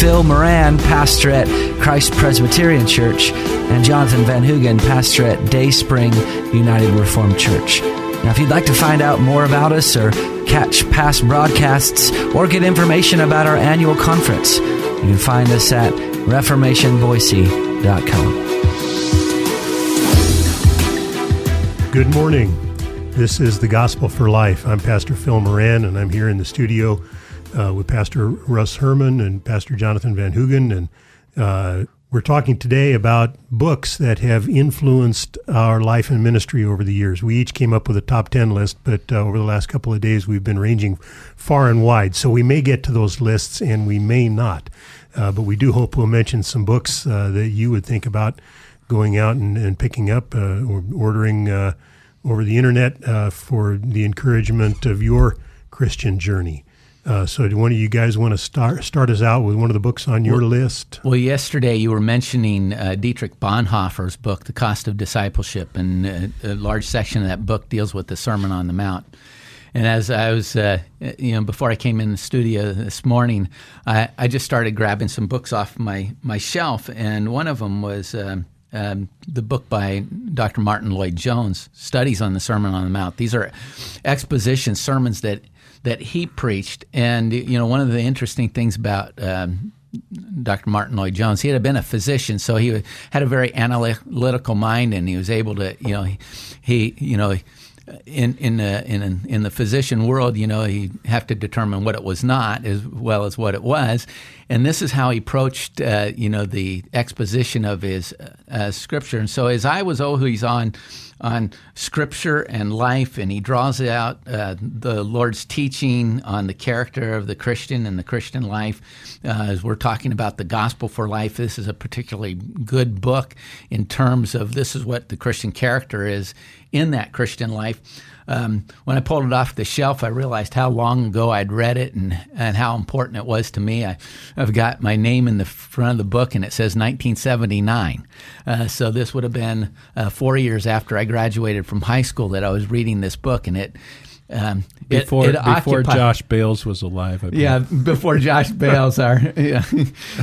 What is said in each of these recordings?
Phil Moran, pastor at Christ Presbyterian Church, and Jonathan Van Hugen, pastor at Day Spring United Reformed Church. Now, if you'd like to find out more about us or catch past broadcasts or get information about our annual conference, you can find us at reformationboise.com. Good morning. This is the Gospel for Life. I'm Pastor Phil Moran, and I'm here in the studio uh, with Pastor Russ Herman and Pastor Jonathan Van Hugen. And uh, we're talking today about books that have influenced our life and ministry over the years. We each came up with a top 10 list, but uh, over the last couple of days, we've been ranging far and wide. So we may get to those lists and we may not. Uh, but we do hope we'll mention some books uh, that you would think about going out and, and picking up uh, or ordering over the internet for the encouragement of your Christian journey. Uh, so, do one of you guys want to start start us out with one of the books on your well, list? Well, yesterday you were mentioning uh, Dietrich Bonhoeffer's book, The Cost of Discipleship, and uh, a large section of that book deals with the Sermon on the Mount. And as I was, uh, you know, before I came in the studio this morning, I, I, just started grabbing some books off my my shelf, and one of them was. Um, um, the book by Dr. Martyn Lloyd-Jones, Studies on the Sermon on the Mount. These are exposition sermons that that he preached, and you know one of the interesting things about um, Dr. Martyn Lloyd-Jones, he had been a physician, so he had a very analytical mind, and he was able to, you know, he, you know in in the in in the physician world, you know, you have to determine what it was not as well as what it was, and this is how he approached, uh, you know, the exposition of his uh, scripture. And so, as I was always on on scripture and life, and he draws out uh, the Lord's teaching on the character of the Christian and the Christian life. Uh, as we're talking about the gospel for life, this is a particularly good book in terms of this is what the Christian character is in that Christian life. Um, when I pulled it off the shelf, I realized how long ago I'd read it and, and how important it was to me. I, have got my name in the front of the book, and it says 1979. Uh, so this would have been uh, four years after I graduated from high school that I was reading this book, and it. Um, before it, it before occupied, Josh Bales was alive. Yeah, before Josh Bales are yeah,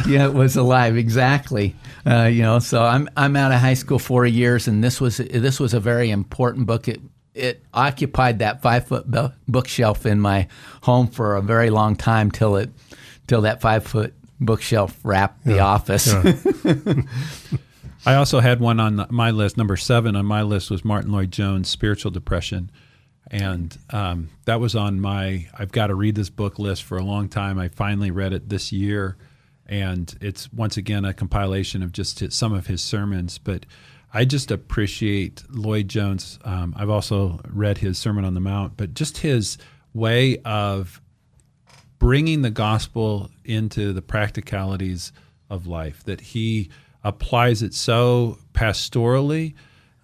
yeah was alive exactly. Uh, you know, so I'm I'm out of high school four years, and this was this was a very important book. It it occupied that five foot bookshelf in my home for a very long time till it till that five foot bookshelf wrapped yeah. the office. Yeah. I also had one on my list. Number seven on my list was Martyn Lloyd-Jones' Spiritual Depression, and um, that was on my I've got to read this book list for a long time. I finally read it this year, and it's once again a compilation of just some of his sermons, but I just appreciate Lloyd-Jones. Um, I've also read his Sermon on the Mount, but just his way of bringing the gospel into the practicalities of life, that he applies it so pastorally,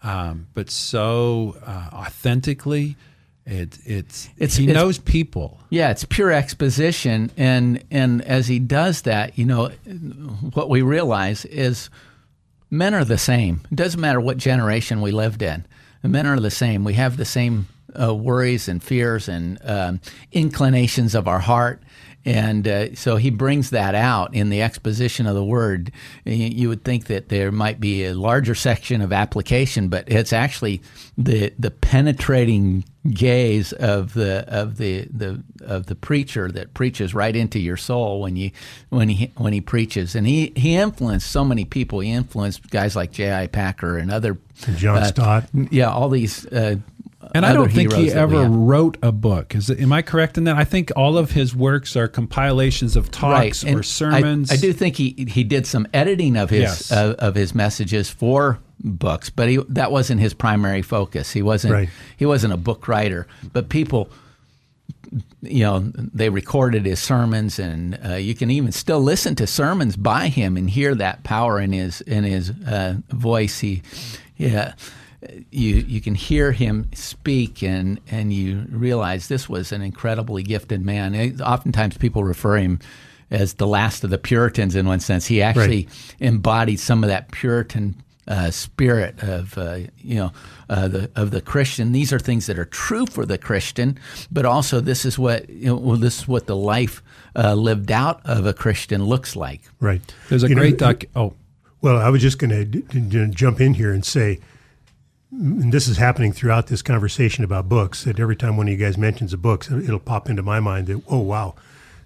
um, but so uh, authentically. It, it's, it's he it's, knows people. Yeah, it's pure exposition, and and as he does that, you know, what we realize is men are the same. It doesn't matter what generation we lived in. The men are the same. We have the same uh, worries and fears and um, inclinations of our heart. And uh, so he brings that out in the exposition of the word. You would think that there might be a larger section of application, but it's actually the the penetrating gaze of the of the, the of the preacher that preaches right into your soul when you when he when he preaches. And he he influenced so many people. He influenced guys like J.I. Packer and other John uh, Stott. Yeah, all these uh, and I don't think he ever wrote a book. Is it, am I correct in that? I think all of his works are compilations of talks right. or sermons. I, I, do think he he did some editing of his yes. uh, of his messages for books, but he, that wasn't his primary focus. He wasn't right. he wasn't a book writer. But people, you know, they recorded his sermons, and uh, you can even still listen to sermons by him and hear that power in his in his uh, voice. He, yeah you you can hear him speak and and you realize this was an incredibly gifted man. It, oftentimes people refer him as the last of the Puritans in one sense. He actually right. embodied some of that Puritan uh, spirit of uh, you know uh, the of the Christian. These are things that are true for the Christian, but also this is what you know, well, this is what the life uh, lived out of a Christian looks like. Right. There's a you great know, doc. Oh, well, I was just going to jump in here and say. And this is happening throughout this conversation about books. That every time one of you guys mentions a book, it'll pop into my mind that, oh wow,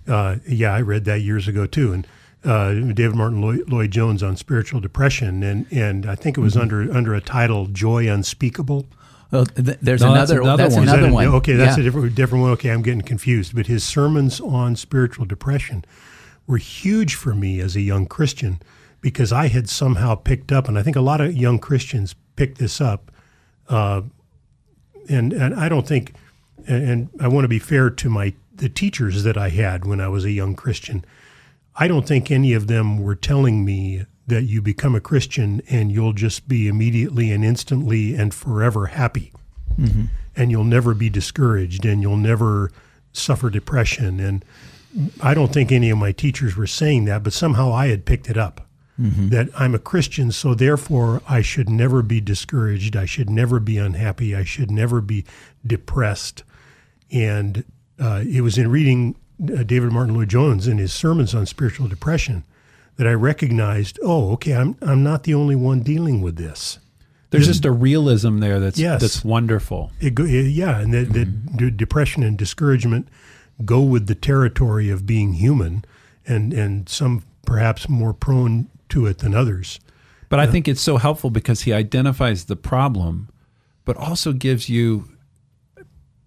uh, yeah, I read that years ago too. And uh, David Martyn Lloyd, Lloyd, Jones on spiritual depression, and and I think it was mm-hmm. under under a title "Joy Unspeakable." Well, th- there's no, another. That's another that's one. Another that a, one. Okay, that's yeah. a different different one. Okay, I'm getting confused. But his sermons on spiritual depression were huge for me as a young Christian because I had somehow picked up, and I think a lot of young Christians picked this up. Uh, and and I don't think, and, I want to be fair to my the teachers that I had when I was a young Christian. I don't think any of them were telling me that you become a Christian and you'll just be immediately and instantly and forever happy. Mm-hmm. And you'll never be discouraged and you'll never suffer depression. And I don't think any of my teachers were saying that, but somehow I had picked it up. Mm-hmm. That I'm a Christian, so therefore I should never be discouraged. I should never be unhappy. I should never be depressed. And uh, it was in reading uh, David Martyn Lloyd Jones in his sermons on spiritual depression that I recognized, oh, okay, I'm I'm not the only one dealing with this. There's just a realism there that's yes, that's wonderful. It go, yeah, and that, mm-hmm. that depression and discouragement go with the territory of being human, and and some perhaps more prone to it than others. But uh, I think it's so helpful because he identifies the problem, but also gives you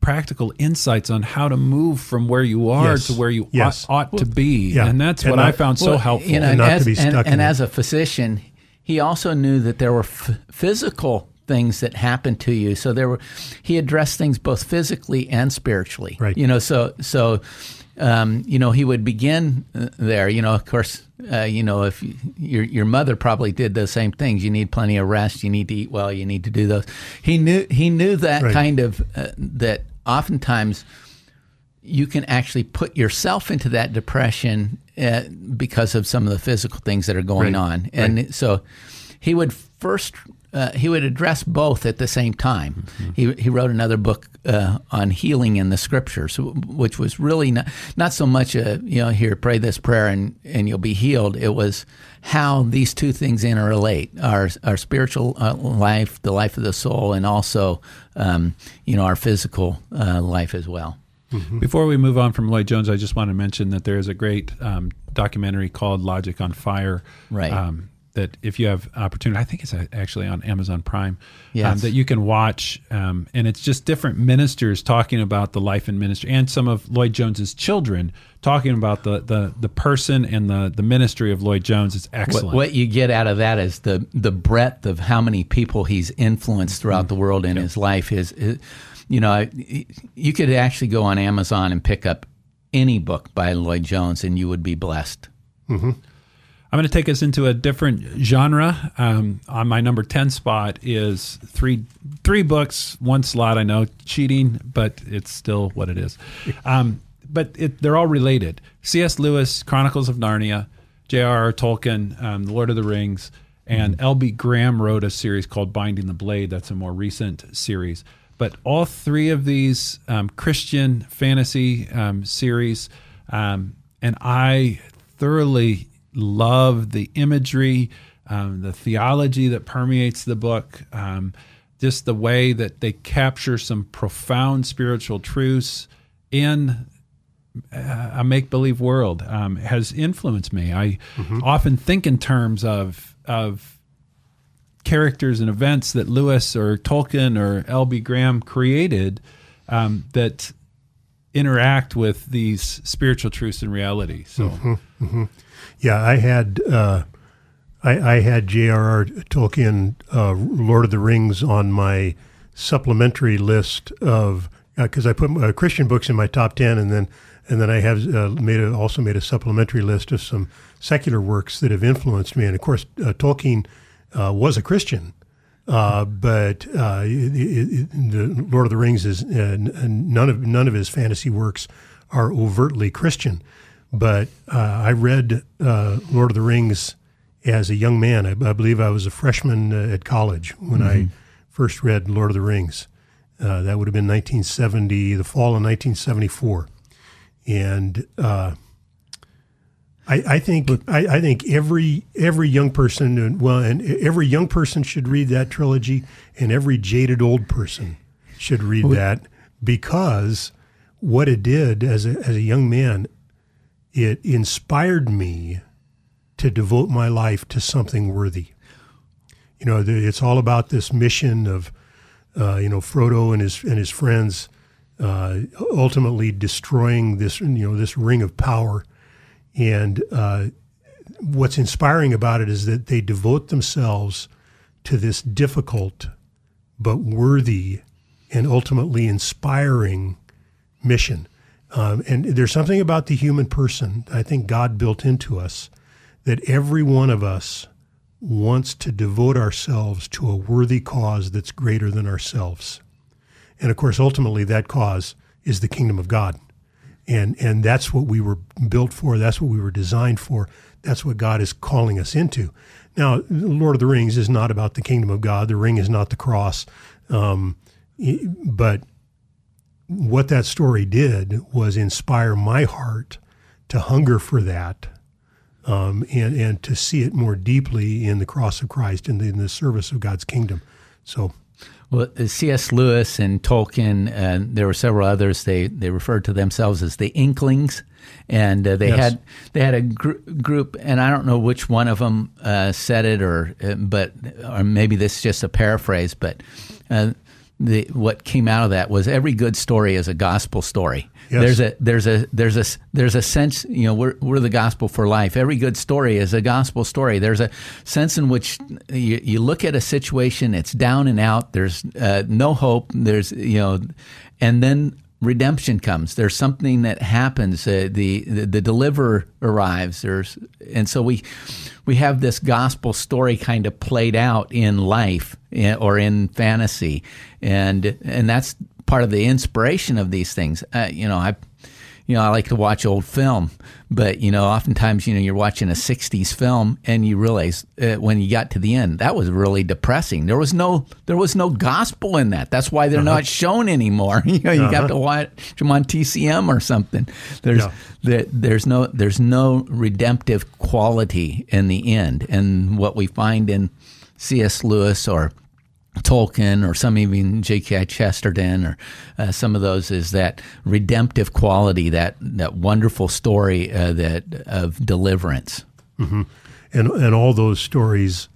practical insights on how to move from where you are yes. to where you yes. ought, ought to be. Yeah. And that's and what not, I found well, so helpful. You know, and, as, and, and as a physician, he also knew that there were f- physical things that happened to you. So there were, he addressed things both physically and spiritually. Right. You know, so, so, um, you know, he would begin uh, there. You know, of course, uh, you know, if you, your your mother probably did those same things. You need plenty of rest. You need to eat well. You need to do those. He knew he knew that right. kind of uh, that oftentimes you can actually put yourself into that depression uh, because of some of the physical things that are going right. on. And right. so he would first uh, he would address both at the same time. Mm-hmm. He, he wrote another book uh, on healing in the scriptures, which was really not, not so much a, you know, here, pray this prayer and, and you'll be healed. It was how these two things interrelate our, our spiritual uh, life, the life of the soul, and also, um, you know, our physical uh, life as well. Mm-hmm. Before we move on from Lloyd Jones, I just want to mention that there is a great um, documentary called Logic on Fire. Right. Um, that if you have opportunity, I think it's actually on Amazon Prime, um, yes. um, that you can watch. Um, and it's just different ministers talking about the life and ministry, and some of Lloyd Jones's children talking about the the, the person and the, the ministry of Lloyd Jones. It's excellent. What, what you get out of that is the the breadth of how many people he's influenced throughout mm-hmm. the world in yep. his life. His, his, you know, you could actually go on Amazon and pick up any book by Lloyd Jones, and you would be blessed. Mm-hmm. I'm going to take us into a different genre. Um, on my number ten spot is three three books, one slot. I know cheating, but it's still what it is. Um, but it, they're all related. C.S. Lewis, Chronicles of Narnia, J.R.R. Tolkien, um, The Lord of the Rings, and mm-hmm. L.B. Graham wrote a series called Binding the Blade. That's a more recent series. But all three of these um, Christian fantasy um, series, um, and I thoroughly love the imagery, um, the theology that permeates the book, um, just the way that they capture some profound spiritual truths in uh, a make believe world um, has influenced me. I mm-hmm. often think in terms of of characters and events that Lewis or Tolkien or L.B. Graham created um, that interact with these spiritual truths and reality. So. Mm-hmm. Mm-hmm. Yeah, I had uh, I, I, had J.R.R. Tolkien, uh, Lord of the Rings, on my supplementary list of because uh, I put uh, Christian books in my top ten, and then and then I have uh, made a, also made a supplementary list of some secular works that have influenced me. And of course, uh, Tolkien was a Christian, Uh, but uh, it, it, the Lord of the Rings is uh, none of none of his fantasy works are overtly Christian. But uh, I read uh, Lord of the Rings as a young man. I, I believe I was a freshman uh, at college when mm-hmm. I first read Lord of the Rings. that would have been 1970, the fall of 1974, and I, I think I, I, think every every young person well and every young person should read that trilogy and every jaded old person should read that because what it did as a, as a young man it inspired me to devote my life to something worthy. You know it's all about this mission of uh, you know Frodo and his and his friends uh, ultimately destroying this you know this ring of power and uh, what's inspiring about it is that they devote themselves to this difficult but worthy and ultimately inspiring mission. Um, and there's something about the human person I think God built into us that every one of us wants to devote ourselves to a worthy cause that's greater than ourselves. And of course, ultimately, that cause is the kingdom of God and and that's what we were built for. That's what we were designed for. That's what God is calling us into. Now, Lord of the Rings is not about the kingdom of God. The ring is not the cross, um, but what that story did was inspire my heart to hunger for that. Um, and and to see it more deeply in the cross of Christ and in the service of God's kingdom. So well, uh, C.S. Lewis and Tolkien, and there were several others. They they referred to themselves as the Inklings, and uh, they yes. had they had a gr- group, and I don't know which one of them uh, said it, or uh, but or maybe this is just a paraphrase, but uh, the what came out of that was every good story is a gospel story. Yes. There's a there's a there's a there's a sense you know we're we're the gospel for life. Every good story is a gospel story. There's a sense in which you, you look at a situation, it's down and out. There's uh, no hope. There's you know, and then redemption comes. There's something that happens. Uh, the, the, the deliverer arrives. There's and so we we have this gospel story kind of played out in life eh, or in fantasy, and and that's part of the inspiration of these things. Uh, you know, I you know, I like to watch old film, but you know, oftentimes, you know, you're watching a '60s film and you realize uh, when you got to the end that was really depressing. There was no, there was no gospel in that. That's why they're uh-huh. not shown anymore. you know, you uh-huh. got to watch them on TCM or something. There's, yeah. there, there's no, there's no redemptive quality in the end. And what we find in C.S. Lewis or Tolkien or some even G.K. Chesterton or uh, some of those is that redemptive quality, that that wonderful story uh, that of deliverance, mm-hmm. and and all those stories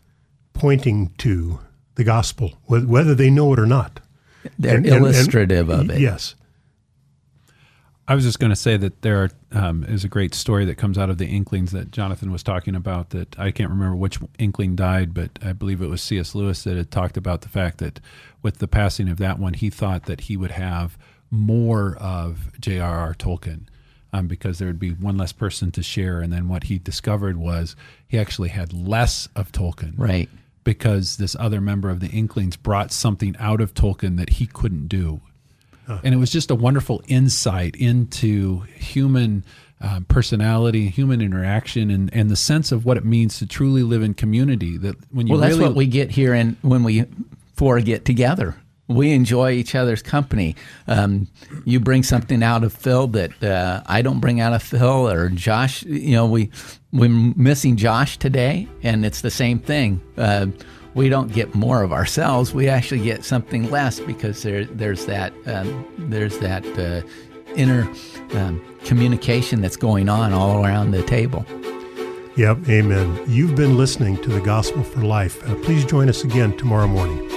pointing to the gospel, whether they know it or not. They're and, illustrative and, and, of it. Yes, I was just going to say that there um, is a great story that comes out of the Inklings that Jonathan was talking about. That I can't remember which Inkling died, but I believe it was C.S. Lewis that had talked about the fact that with the passing of that one, he thought that he would have more of J.R.R. Tolkien. Um, because there would be one less person to share. And then what he discovered was he actually had less of Tolkien. Right. Because this other member of the Inklings brought something out of Tolkien that he couldn't do. And it was just a wonderful insight into human um, personality, human interaction, and, and the sense of what it means to truly live in community. That when you well, that's what we get here, and when we four get together, we enjoy each other's company. Um, you bring something out of Phil that uh, I don't bring out of Phil, or Josh. You know, we we're missing Josh today, and it's the same thing. Uh, we don't get more of ourselves. We actually get something less because there, there's that um, there's that uh, inner um, communication that's going on all around the table. Yep, amen. You've been listening to the Gospel for Life. Uh, please join us again tomorrow morning.